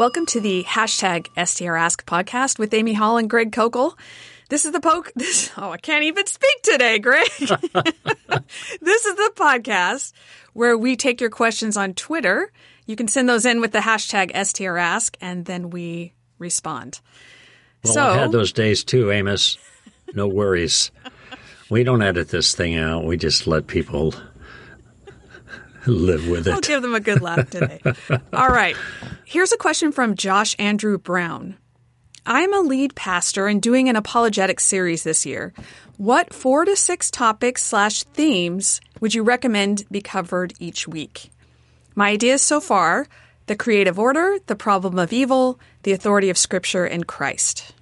Welcome to the hashtag STR Ask podcast with Amy Hall and Greg Koukl. This is the poke. This, oh, I can't even speak today, Greg. this is the podcast where we take your questions on Twitter. You can send those in with the hashtag STR Ask, and then we respond. Well, so, I've had those days too, Amos. No worries. we don't edit this thing out. We just let people live with it. I'll give them a good laugh today. All right. Here's a question from Josh Andrew Brown. I'm a lead pastor and doing an apologetic series this year. What four to six topics slash themes would you recommend be covered each week? My ideas so far the creative order, the problem of evil, the authority of Scripture, and Christ.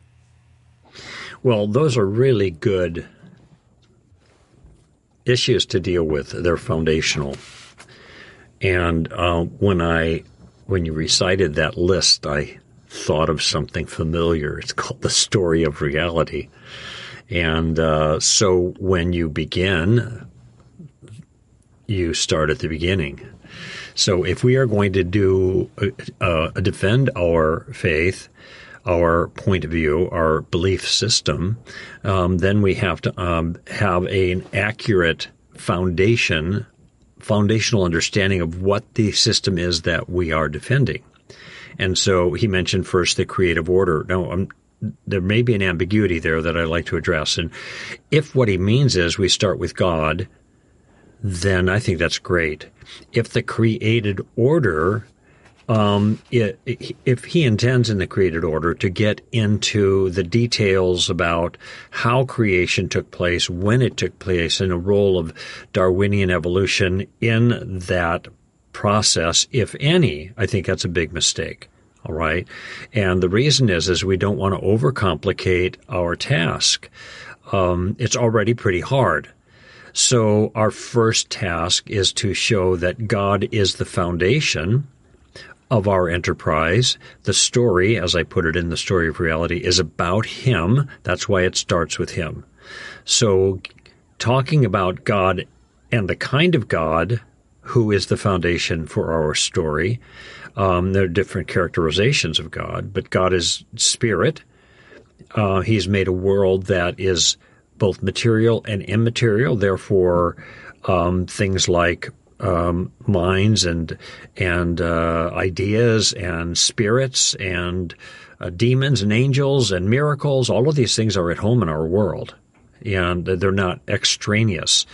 Well, those are really good issues to deal with. They're foundational. And uh, when I when you recited that list, I thought of something familiar. It's called the story of reality. And uh, so when you begin, you start at the beginning. So if we are going to do uh, uh, defend our faith, our point of view, our belief system, um, then we have to um, have an accurate foundation, foundational understanding of what the system is that we are defending. And so he mentioned first the creative order. Now, um, there may be an ambiguity there that I'd like to address. And if what he means is we start with God, then I think that's great. If the created order, um, it, if he intends in the created order to get into the details about how creation took place, when it took place, and a role of Darwinian evolution in that process, if any, I think that's a big mistake. All right. And the reason is, is we don't want to overcomplicate our task. Um, it's already pretty hard. So our first task is to show that God is the foundation of our enterprise. The story, as I put it in the story of reality, is about Him. That's why it starts with Him. So talking about God and the kind of God who is the foundation for our story. Um, there are different characterizations of God, but God is spirit. Uh, he's made a world that is both material and immaterial. Therefore, um, things like um, minds and and uh, ideas and spirits and uh, demons and angels and miracles, all of these things are at home in our world, and they're not extraneous.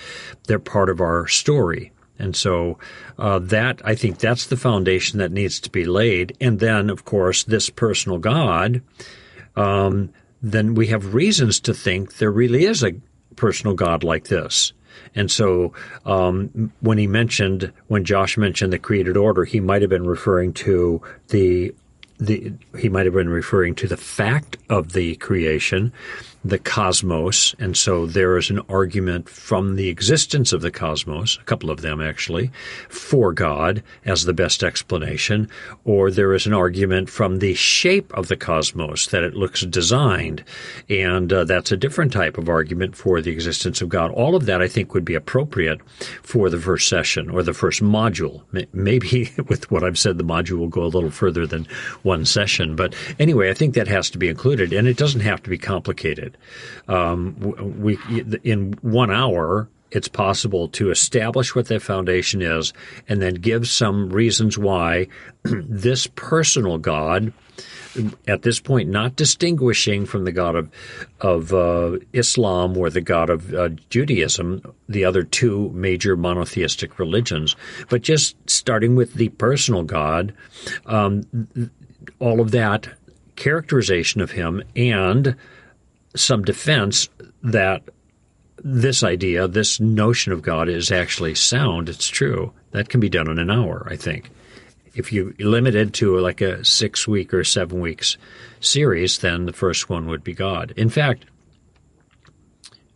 They're part of our story. And so uh, that I think that's the foundation that needs to be laid. And then, of course, this personal God. Um, then we have reasons to think there really is a personal God like this. And so, um, when he mentioned, when Josh mentioned the created order, he might have been referring to the the he might have been referring to the fact of the creation the cosmos, and so there is an argument from the existence of the cosmos, a couple of them actually, for God as the best explanation, or there is an argument from the shape of the cosmos that it looks designed, and uh, that's a different type of argument for the existence of God. All of that I think would be appropriate for the first session or the first module. Maybe with what I've said, the module will go a little further than one session, but anyway, I think that has to be included, and it doesn't have to be complicated. Um, we in one hour, it's possible to establish what that foundation is, and then give some reasons why this personal God at this point not distinguishing from the God of of uh, Islam or the God of uh, Judaism, the other two major monotheistic religions, but just starting with the personal God, um, all of that characterization of Him and some defense that this idea, this notion of God is actually sound. It's true. That can be done in an hour, I think. If you limit it to like a six week or seven weeks series, then the first one would be God. In fact,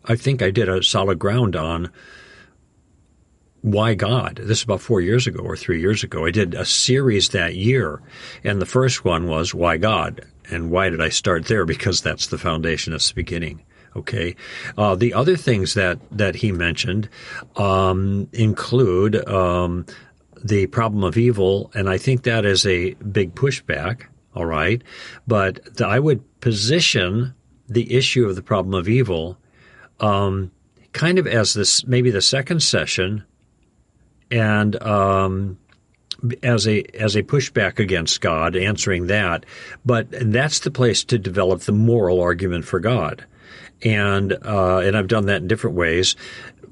I think I did a solid ground on why God? This is about four years ago or three years ago. I did a series that year, and the first one was Why God? And why did I start there? Because that's the foundation, the beginning. Okay. Uh, the other things that, that he mentioned um, include um, the problem of evil, and I think that is a big pushback All right. But the, I would position the issue of the problem of evil um, kind of as this maybe the second session and um, as a as a pushback against God, answering that. But that's the place to develop the moral argument for God, and uh, and I've done that in different ways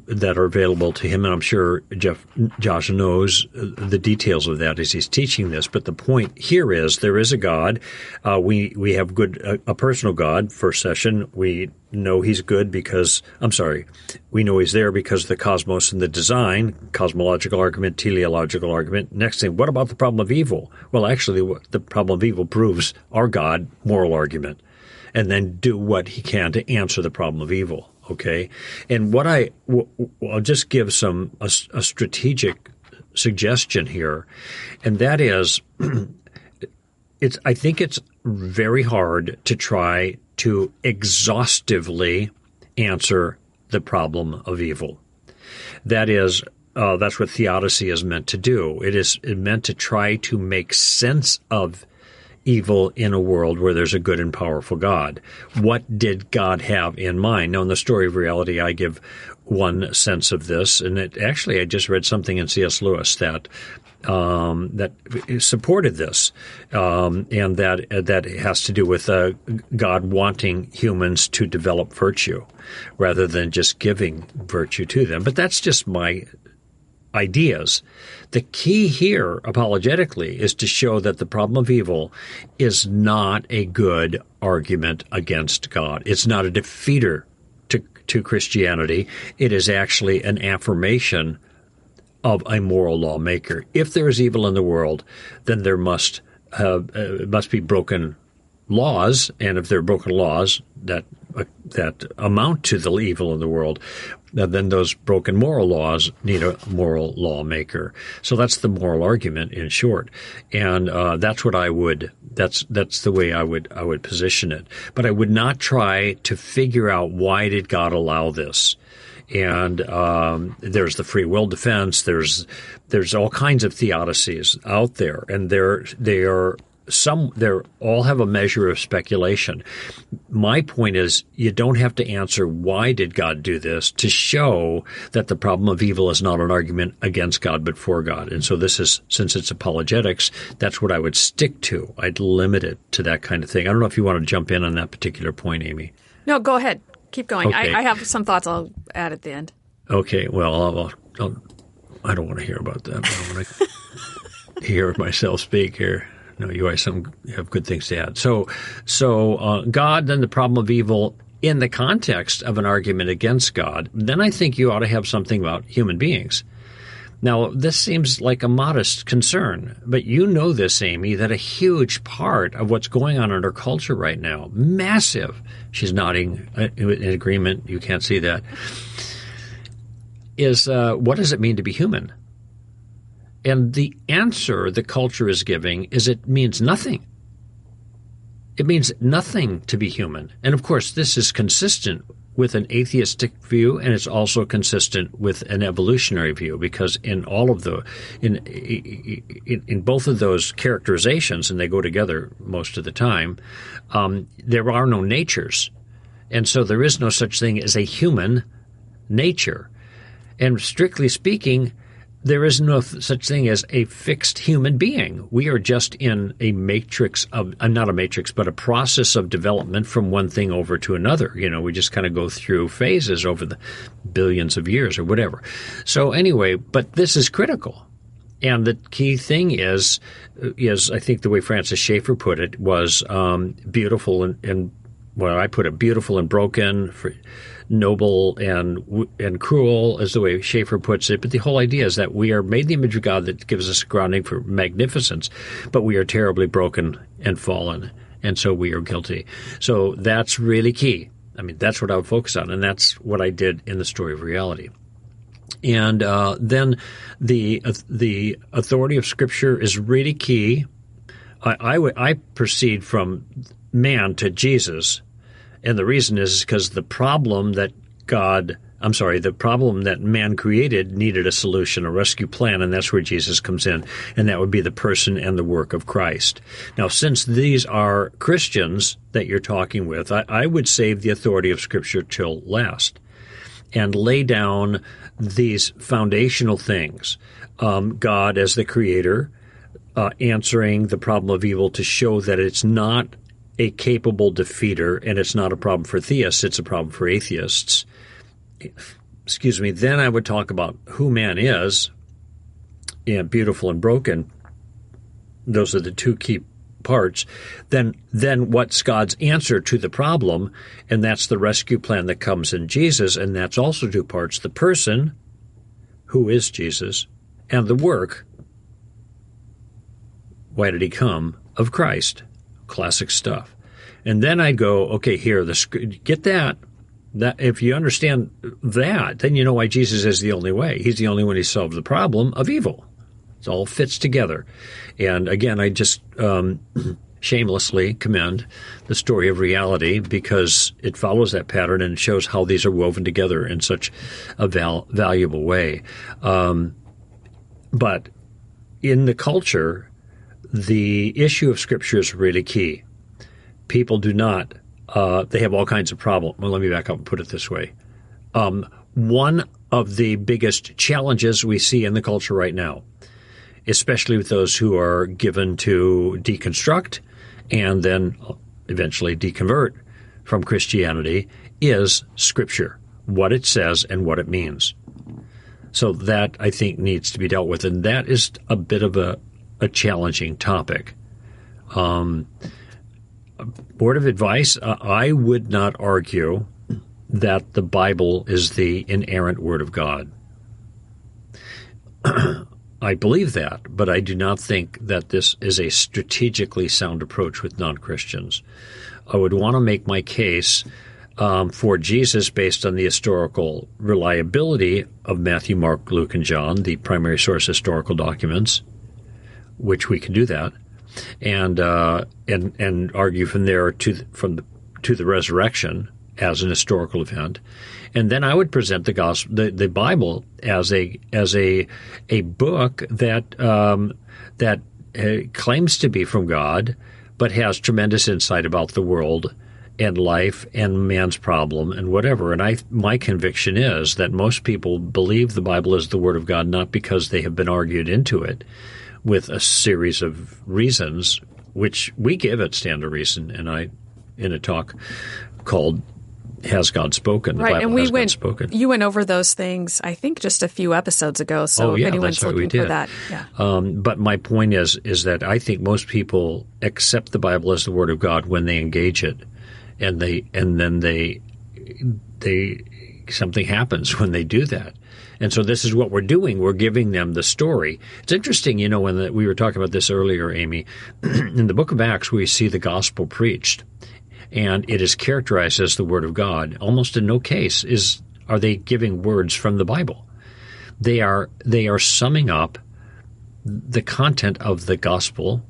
that are available to him, and I'm sure Jeff Josh knows the details of that as he's teaching this. But the point here is there is a God. Uh, we we have good a, a, personal God. First session, we know He's good because I'm sorry, we know He's there because the cosmos and the design, cosmological argument, teleological argument. Next thing, what about the problem of evil? Well, actually, the problem of evil proves our God moral argument, and then do what He can to answer the problem of evil. Okay, and what I I'll just give some a, a strategic suggestion here, and that is, it's I think it's very hard to try to exhaustively answer the problem of evil. That is, uh, that's what theodicy is meant to do. It is meant to try to make sense of evil in a world where there's a good and powerful God. What did God have in mind? Now, in the story of reality, I give one sense of this, and it actually I just read something in C.S. Lewis that um, that supported this, um, and that that has to do with uh, God wanting humans to develop virtue rather than just giving virtue to them. But that's just my ideas. The key here, apologetically, is to show that the problem of evil is not a good argument against God. It's not a defeater to, to Christianity. It is actually an affirmation of a moral lawmaker. If there is evil in the world, then there must have, uh, must be broken laws, and if there are broken laws that uh, that amount to the evil in the world, then those broken moral laws need a moral lawmaker. So that's the moral argument in short, and uh, that's what I would. That's that's the way I would I would position it. But I would not try to figure out why did God allow this. And um, there's the free will defense. There's there's all kinds of theodicies out there, and they're they are some they all have a measure of speculation. My point is you don't have to answer why did God do this to show that the problem of evil is not an argument against God but for God. And so this is since it's apologetics, that's what I would stick to. I'd limit it to that kind of thing. I don't know if you want to jump in on that particular point, Amy. No, go ahead. Keep going. Okay. I, I, have some thoughts I'll add at the end. Okay. Well, I'll, I'll, I do not want to hear about that. I want to hear myself speak here no, you some have good things to add. So, so uh, God, then the problem of evil in the context of an argument against God. Then I think you ought to have something about human beings. Now, this seems like a modest concern, but you know this, Amy, that a huge part of what's going on in our culture right now, massive, she's nodding uh, in agreement, you can't see that, is uh, what does it mean to be human? And the answer the culture is giving is it means nothing. It means nothing to be human. And of course, this is consistent with an atheistic view and it's also consistent with an evolutionary view because in all of the in in, in both of those characterizations and they go together most of the time um, there are no natures and so there is no such thing as a human nature and strictly speaking there is no such thing as a fixed human being. We are just in a matrix of, uh, not a matrix, but a process of development from one thing over to another. You know, we just kind of go through phases over the billions of years or whatever. So anyway, but this is critical. And the key thing is, is I think the way Francis Schaeffer put it was um, beautiful and, and, well, I put it beautiful and broken. For, noble and and cruel, as the way Schaeffer puts it. But the whole idea is that we are made the image of God that gives us a grounding for magnificence, but we are terribly broken and fallen, and so we are guilty. So that's really key. I mean, that's what I would focus on, and that's what I did in the story of reality. And uh, then the uh, the authority of Scripture is really key. I, I, I proceed from man to Jesus and the reason is because the problem that God I'm sorry, the problem that man created needed a solution, a rescue plan, and that's where Jesus comes in. And that would be the person and the work of Christ. Now, since these are Christians that you're talking with, I, I would save the authority of Scripture till last and lay down these foundational things. Um, God as the creator, uh, answering the problem of evil to show that it's not a capable defeater and it's not a problem for theists, it's a problem for atheists excuse me, then I would talk about who man is, yeah, beautiful and broken. Those are the two key parts. Then, then what's God's answer to the problem? And that's the rescue plan that comes in Jesus. And that's also two parts. The person, who is Jesus, and the work, why did he come, of Christ. Classic stuff. And then I go, okay, here, the, get that. That if you understand that, then you know why Jesus is the only way. He's the only one who solves the problem of evil. It all fits together. And again, I just um, shamelessly commend the story of reality because it follows that pattern and shows how these are woven together in such a val- valuable way. Um, but in the culture, the issue of Scripture is really key. People do not uh, they have all kinds of problems. Well, let me back up and put it this way. Um, one of the biggest challenges we see in the culture right now, especially with those who are given to deconstruct and then eventually deconvert from Christianity, is Scripture, what it says and what it means. So that I think needs to be dealt with, and that is a bit of a, a challenging topic. Um, word of advice uh, I would not argue that the Bible is the inerrant Word of God. I believe that, but I do not think that this is a strategically sound approach with non Christians. I would want to make my case um, for Jesus based on the historical reliability of Matthew, Mark, Luke, and John, the primary source historical documents, which we can do that and uh, and and argue from there to the, from the to the resurrection as an historical event, and then I would present the gospel, the, the Bible, as a as a a book that um, that uh, claims to be from God, but has tremendous insight about the world and life and man's problem and whatever. And I, my conviction is that most people believe the Bible is the Word of God not because they have been argued into it, with a series of reasons, which we give at Stand to Reason, and I in a talk called "Has God Spoken?" The right, Bible and we went. Spoken. You went over those things, I think, just a few episodes ago. So oh, yeah, if anyone's looking for that, yeah. Um, but my point is, is that I think most people accept the Bible as the Word of God when they engage it, and they and then they they something happens when they do that. And so this is what we're doing. We're giving them the story. It's interesting, you know, when the, we were talking about this earlier, Amy, in the book of Acts, we see the gospel preached and it is characterized as the word of God. Almost in no case is are they giving words from the Bible. They are they are summing up the content of the gospel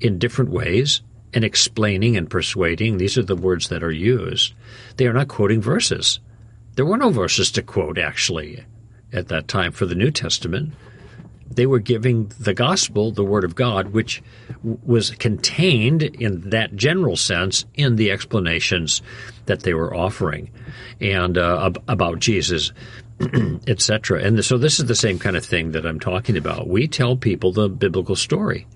in different ways and explaining and persuading. These are the words that are used. They are not quoting verses. There were no verses to quote, actually, at that time for the New Testament. They were giving the gospel, the Word of God, which was contained in that general sense in the explanations that they were offering and uh, about Jesus, etc. And so this is the same kind of thing that I'm talking about. We tell people the biblical story.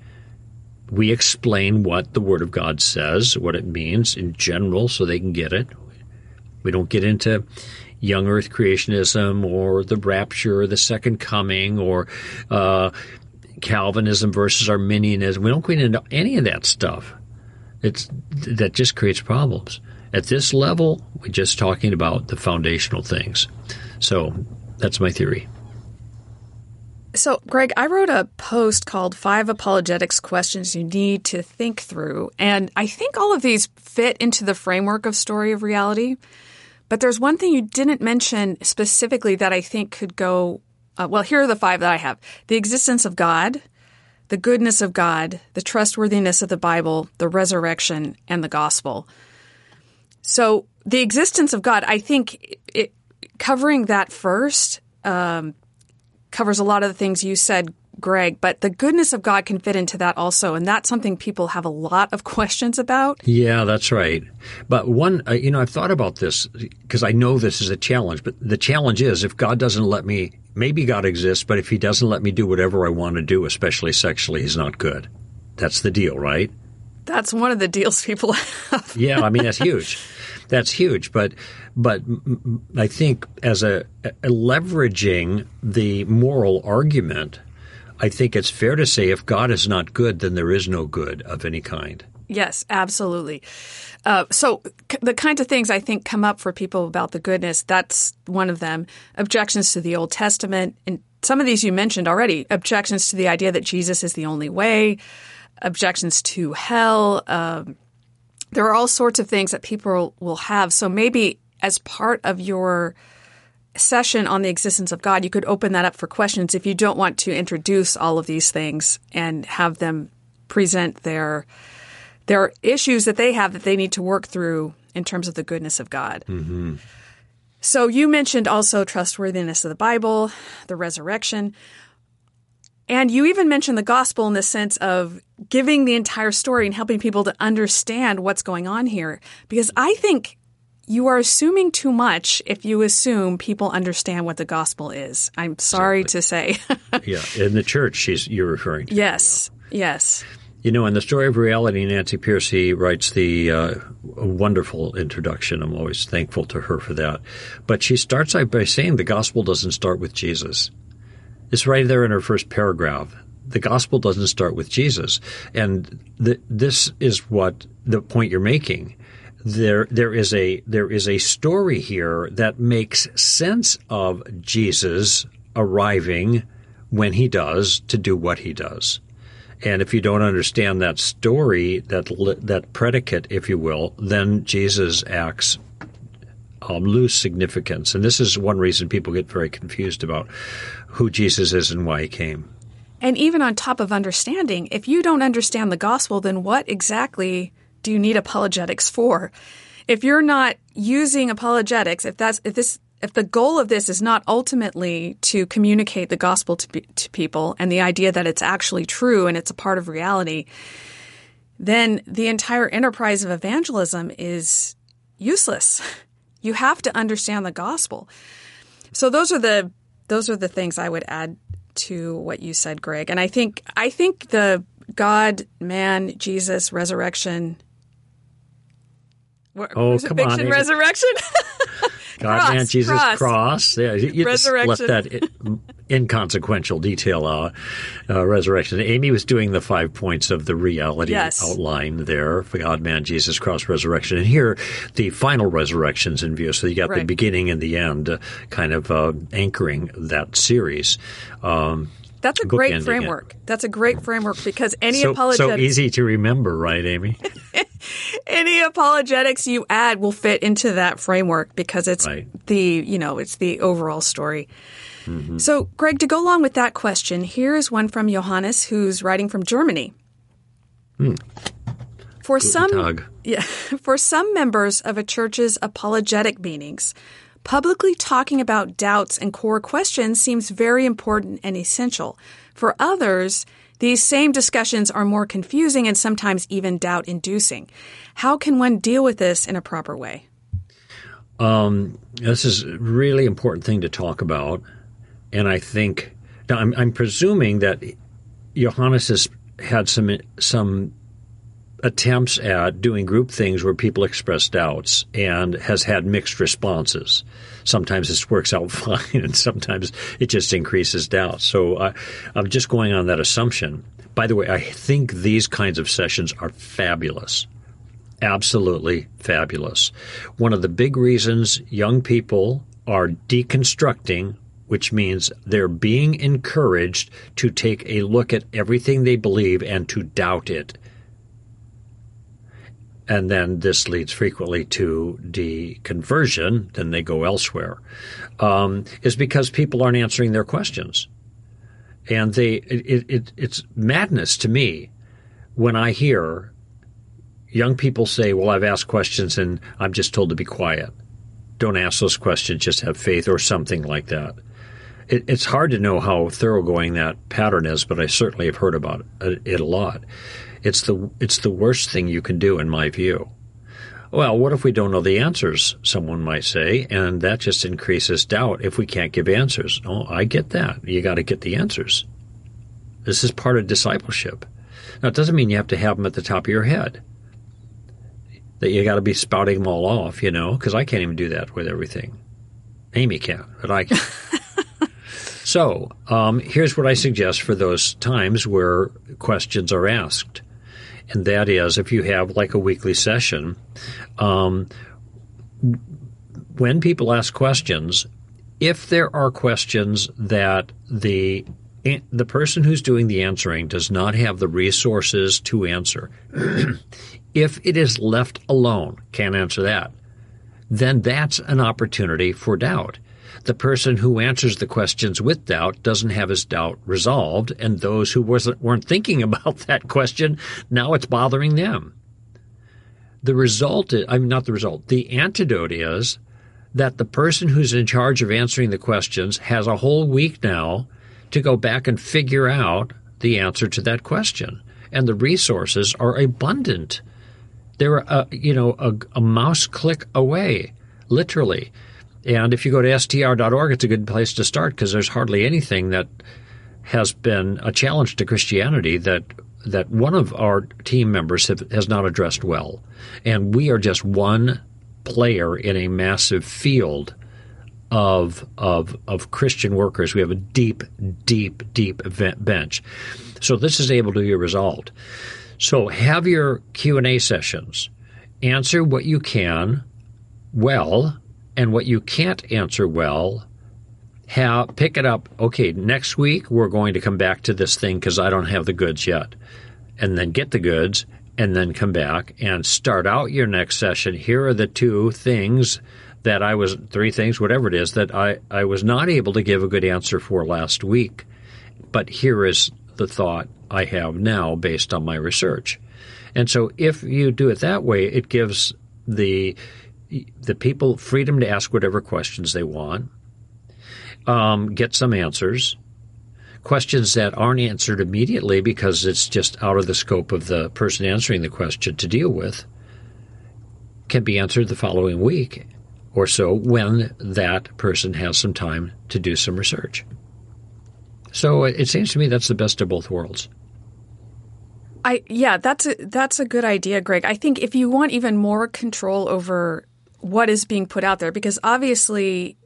We explain what the Word of God says, what it means in general, so they can get it. We don't get into young earth creationism or the rapture or the second coming or uh, Calvinism versus Arminianism. We don't get into any of that stuff. It's that just creates problems. At this level, we're just talking about the foundational things. So that's my theory. So, Greg, I wrote a post called Five Apologetics Questions You Need to Think Through. And I think all of these fit into the framework of Story of Reality. But there's one thing you didn't mention specifically that I think could go. Uh, well, here are the five that I have the existence of God, the goodness of God, the trustworthiness of the Bible, the resurrection, and the gospel. So, the existence of God, I think it, covering that first um, covers a lot of the things you said, Greg, but the goodness of God can fit into that also. And that's something people have a lot of questions about. Yeah, that's right. But one, uh, you know, I've thought about this because I know this is a challenge, but the challenge is if God doesn't let me, maybe God exists, but if he doesn't let me do whatever I want to do, especially sexually, he's not good. That's the deal, right? That's one of the deals people have. yeah, I mean, that's huge. That's huge. But but I think as a, a leveraging the moral argument, I think it's fair to say if God is not good, then there is no good of any kind. Yes, absolutely. Uh, so c- the kinds of things I think come up for people about the goodness, that's one of them. Objections to the Old Testament, and some of these you mentioned already. Objections to the idea that Jesus is the only way. Objections to hell. Um, there are all sorts of things that people will have. So maybe as part of your session on the existence of God, you could open that up for questions if you don't want to introduce all of these things and have them present their their issues that they have that they need to work through in terms of the goodness of God. Mm-hmm. So you mentioned also trustworthiness of the Bible, the resurrection. And you even mentioned the gospel in the sense of giving the entire story and helping people to understand what's going on here. Because I think you are assuming too much if you assume people understand what the gospel is. I'm sorry exactly. to say. yeah, in the church, she's you're referring to. Yes, yes. You know, in the story of reality, Nancy Pearcey writes the uh, wonderful introduction. I'm always thankful to her for that. But she starts out by saying the gospel doesn't start with Jesus. It's right there in her first paragraph. The gospel doesn't start with Jesus, and the, this is what the point you're making there there is a there is a story here that makes sense of Jesus arriving when he does to do what he does. And if you don't understand that story, that that predicate, if you will, then Jesus acts um, lose significance. And this is one reason people get very confused about who Jesus is and why he came. And even on top of understanding, if you don't understand the gospel, then what exactly do you need apologetics for? If you're not using apologetics, if that's if this if the goal of this is not ultimately to communicate the gospel to, to people and the idea that it's actually true and it's a part of reality, then the entire enterprise of evangelism is useless. You have to understand the gospel. So those are the those are the things I would add to what you said, Greg. And I think I think the God, man, Jesus, resurrection oh, come on. Resurrection? God, cross, man, Jesus, cross. cross. Yeah, you resurrection. just left that inconsequential detail out. Uh, resurrection. Amy was doing the five points of the reality yes. outline there for God, man, Jesus, cross, resurrection. And here, the final resurrections in view. So you got right. the beginning and the end uh, kind of uh, anchoring that series. Um, that's a great framework. It. That's a great framework because any so, apologetics. So easy to remember, right, Amy? any apologetics you add will fit into that framework because it's right. the, you know, it's the overall story. Mm-hmm. So, Greg, to go along with that question, here is one from Johannes who's writing from Germany. Hmm. For Guten some, Tag. yeah, for some members of a church's apologetic meetings, publicly talking about doubts and core questions seems very important and essential. For others, these same discussions are more confusing and sometimes even doubt inducing. How can one deal with this in a proper way? Um, this is a really important thing to talk about. And I think, now I'm, I'm presuming that Johannes has had some, some attempts at doing group things where people express doubts and has had mixed responses. Sometimes this works out fine, and sometimes it just increases doubt. So uh, I'm just going on that assumption. By the way, I think these kinds of sessions are fabulous. Absolutely fabulous. One of the big reasons young people are deconstructing which means they're being encouraged to take a look at everything they believe and to doubt it and then this leads frequently to deconversion, then they go elsewhere, um, is because people aren't answering their questions. And they, it, it, it's madness to me when I hear young people say, Well, I've asked questions and I'm just told to be quiet. don't ask those questions, just have faith, or something like that. It, it's hard to know how thoroughgoing that pattern is, but I certainly have heard about it, it a lot. It's the it's the worst thing you can do, in my view. Well, what if we don't know the answers? Someone might say, and that just increases doubt if we can't give answers. Oh, I get that. You got to get the answers. This is part of discipleship. Now, it doesn't mean you have to have them at the top of your head. That you got to be spouting them all off, you know, because I can't even do that with everything. Amy can, but I can. so, um, here's what I suggest for those times where questions are asked and that is if you have like a weekly session, um, when people ask questions, if there are questions that the the person who's doing the answering does not have the resources to answer, if it is left alone, can't answer that, then that's an opportunity for doubt the person who answers the questions with doubt doesn't have his doubt resolved, and those who wasn't, weren't thinking about that question, now it's bothering them. The result, is, I'm mean, not the result, the antidote is that the person who's in charge of answering the questions has a whole week now to go back and figure out the answer to that question. And the resources are abundant. They're, a, you know, a, a mouse click away, literally. And if you go to str.org, it's a good place to start because there's hardly anything that has been a challenge to Christianity that that one of our team members have, has not addressed well. And we are just one player in a massive field of of of Christian workers. We have a deep, deep, deep bench. So this is able to be resolved. So have your Q and A sessions. Answer what you can well and what you can't answer well, have, pick it up. Okay, next week we're going to come back to this thing because I don't have the goods yet. And then get the goods and then come back and start out your next session. Here are the two things that I was, three things, whatever it is, that I, I was not able to give a good answer for last week. But here is the thought I have now based on my research. And so if you do it that way, it gives the the people freedom to ask whatever questions they want, um, get some answers, questions that aren't answered immediately because it's just out of the scope of the person answering the question to deal with, can be answered the following week or so when that person has some time to do some research. So it seems to me that's the best of both worlds. I yeah, that's a that's a good idea, Greg. I think if you want even more control over what is being put out there because obviously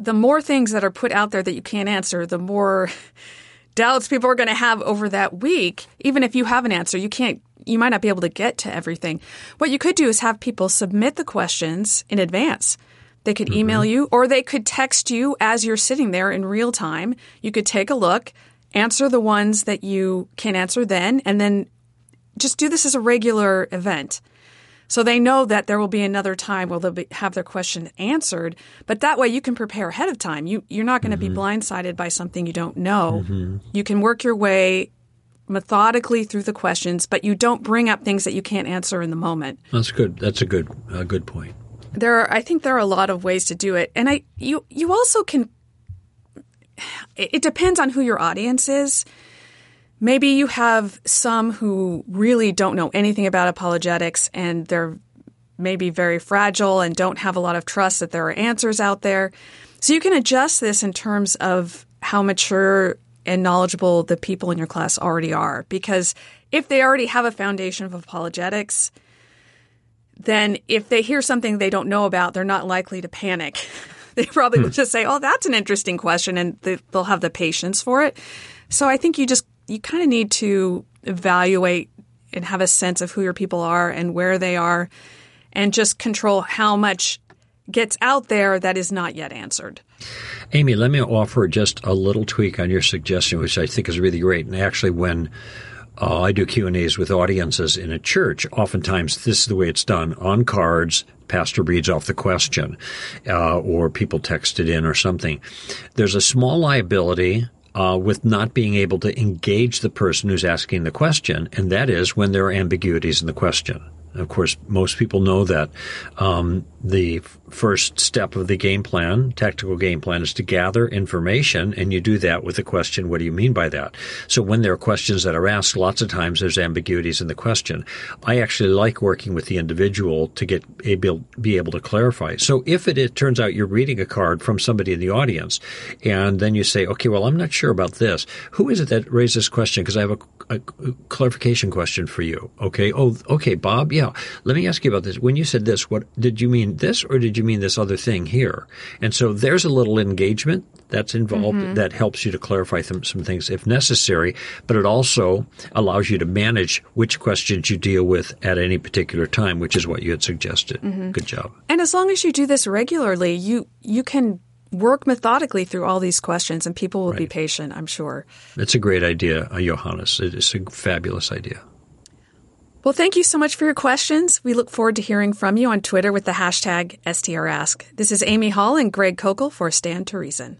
the more things that are put out there that you can't answer, the more doubts people are going to have over that week. Even if you have an answer, you can't you might not be able to get to everything. What you could do is have people submit the questions in advance. They could mm-hmm. email you or they could text you as you're sitting there in real time. You could take a look, answer the ones that you can answer then, and then just do this as a regular event. So they know that there will be another time where they'll be, have their question answered. But that way you can prepare ahead of time. You, you're not going to mm-hmm. be blindsided by something you don't know. Mm-hmm. You can work your way methodically through the questions, but you don't bring up things that you can't answer in the moment. That's good. That's a good a good point. There are I think there are a lot of ways to do it. And I you you also can it depends on who your audience is. Maybe you have some who really don't know anything about apologetics and they're maybe very fragile and don't have a lot of trust that there are answers out there. So you can adjust this in terms of how mature and knowledgeable the people in your class already are. Because if they already have a foundation of apologetics, then if they hear something they don't know about, they're not likely to panic. they probably hmm. will just say, Oh, that's an interesting question, and they'll have the patience for it. So I think you just you kind of need to evaluate and have a sense of who your people are and where they are and just control how much gets out there that is not yet answered. Amy, let me offer just a little tweak on your suggestion, which I think is really great. And actually, when uh, I do Q and A's with audiences in a church, oftentimes this is the way it's done on cards. Pastor reads off the question, uh, or people text it in or something. There's a small liability uh, with not being able to engage the person who's asking the question, and that is when there are ambiguities in the question. Of course, most people know that um, the first step of the game plan, tactical game plan, is to gather information, and you do that with the question, what do you mean by that? So when there are questions that are asked, lots of times there's ambiguities in the question. I actually like working with the individual to get able, be able to clarify. So if it, it turns out you're reading a card from somebody in the audience, and then you say, okay, well, I'm not sure about this. Who is it that raised this question? Because I have a, a clarification question for you. Okay. Oh, okay, Bob. Yeah. Let me ask you about this. When you said this, what did you mean this or did you mean this other thing here? And so there's a little engagement that's involved mm-hmm. that helps you to clarify th- some things if necessary, but it also allows you to manage which questions you deal with at any particular time, which is what you had suggested. Mm-hmm. Good job. And as long as you do this regularly, you you can work methodically through all these questions and people will right. be patient, I'm sure. It's a great idea, uh, Johannes. It is a fabulous idea. Well, thank you so much for your questions. We look forward to hearing from you on Twitter with the hashtag STRask. This is Amy Hall and Greg Koukl for Stand to Reason.